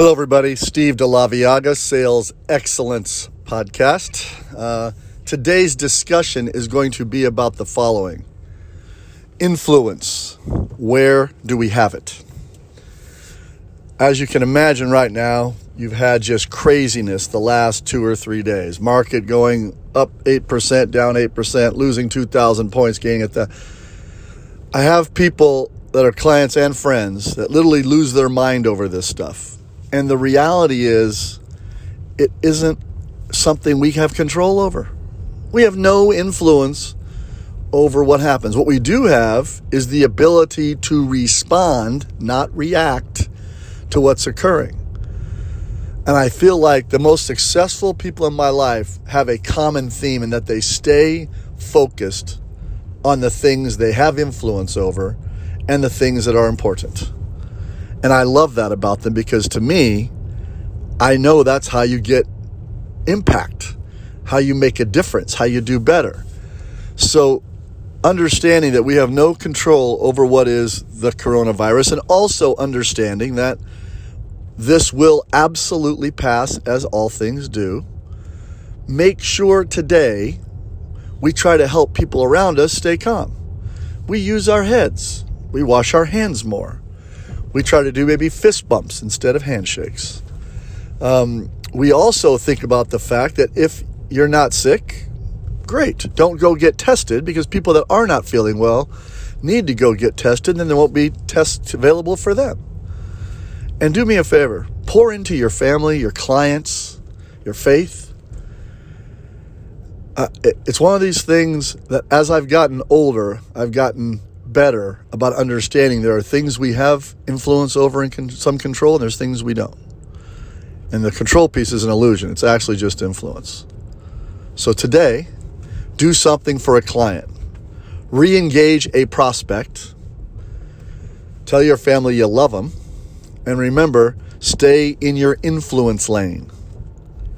Hello, everybody. Steve DeLaviaga, Sales Excellence Podcast. Uh, today's discussion is going to be about the following influence. Where do we have it? As you can imagine, right now, you've had just craziness the last two or three days. Market going up 8%, down 8%, losing 2,000 points, gaining at the. I have people that are clients and friends that literally lose their mind over this stuff and the reality is, it isn't something we have control over. We have no influence over what happens. What we do have is the ability to respond, not react to what's occurring. And I feel like the most successful people in my life have a common theme in that they stay focused on the things they have influence over and the things that are important. And I love that about them because to me, I know that's how you get impact, how you make a difference, how you do better. So, understanding that we have no control over what is the coronavirus and also understanding that this will absolutely pass as all things do. Make sure today we try to help people around us stay calm. We use our heads, we wash our hands more we try to do maybe fist bumps instead of handshakes. Um, we also think about the fact that if you're not sick, great. Don't go get tested because people that are not feeling well need to go get tested, and then there won't be tests available for them. And do me a favor pour into your family, your clients, your faith. Uh, it, it's one of these things that as I've gotten older, I've gotten better about understanding there are things we have influence over and con- some control, and there's things we don't. And the control piece is an illusion, it's actually just influence. So today, do something for a client, re engage a prospect, tell your family you love them, and remember, stay in your influence lane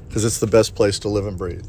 because it's the best place to live and breathe.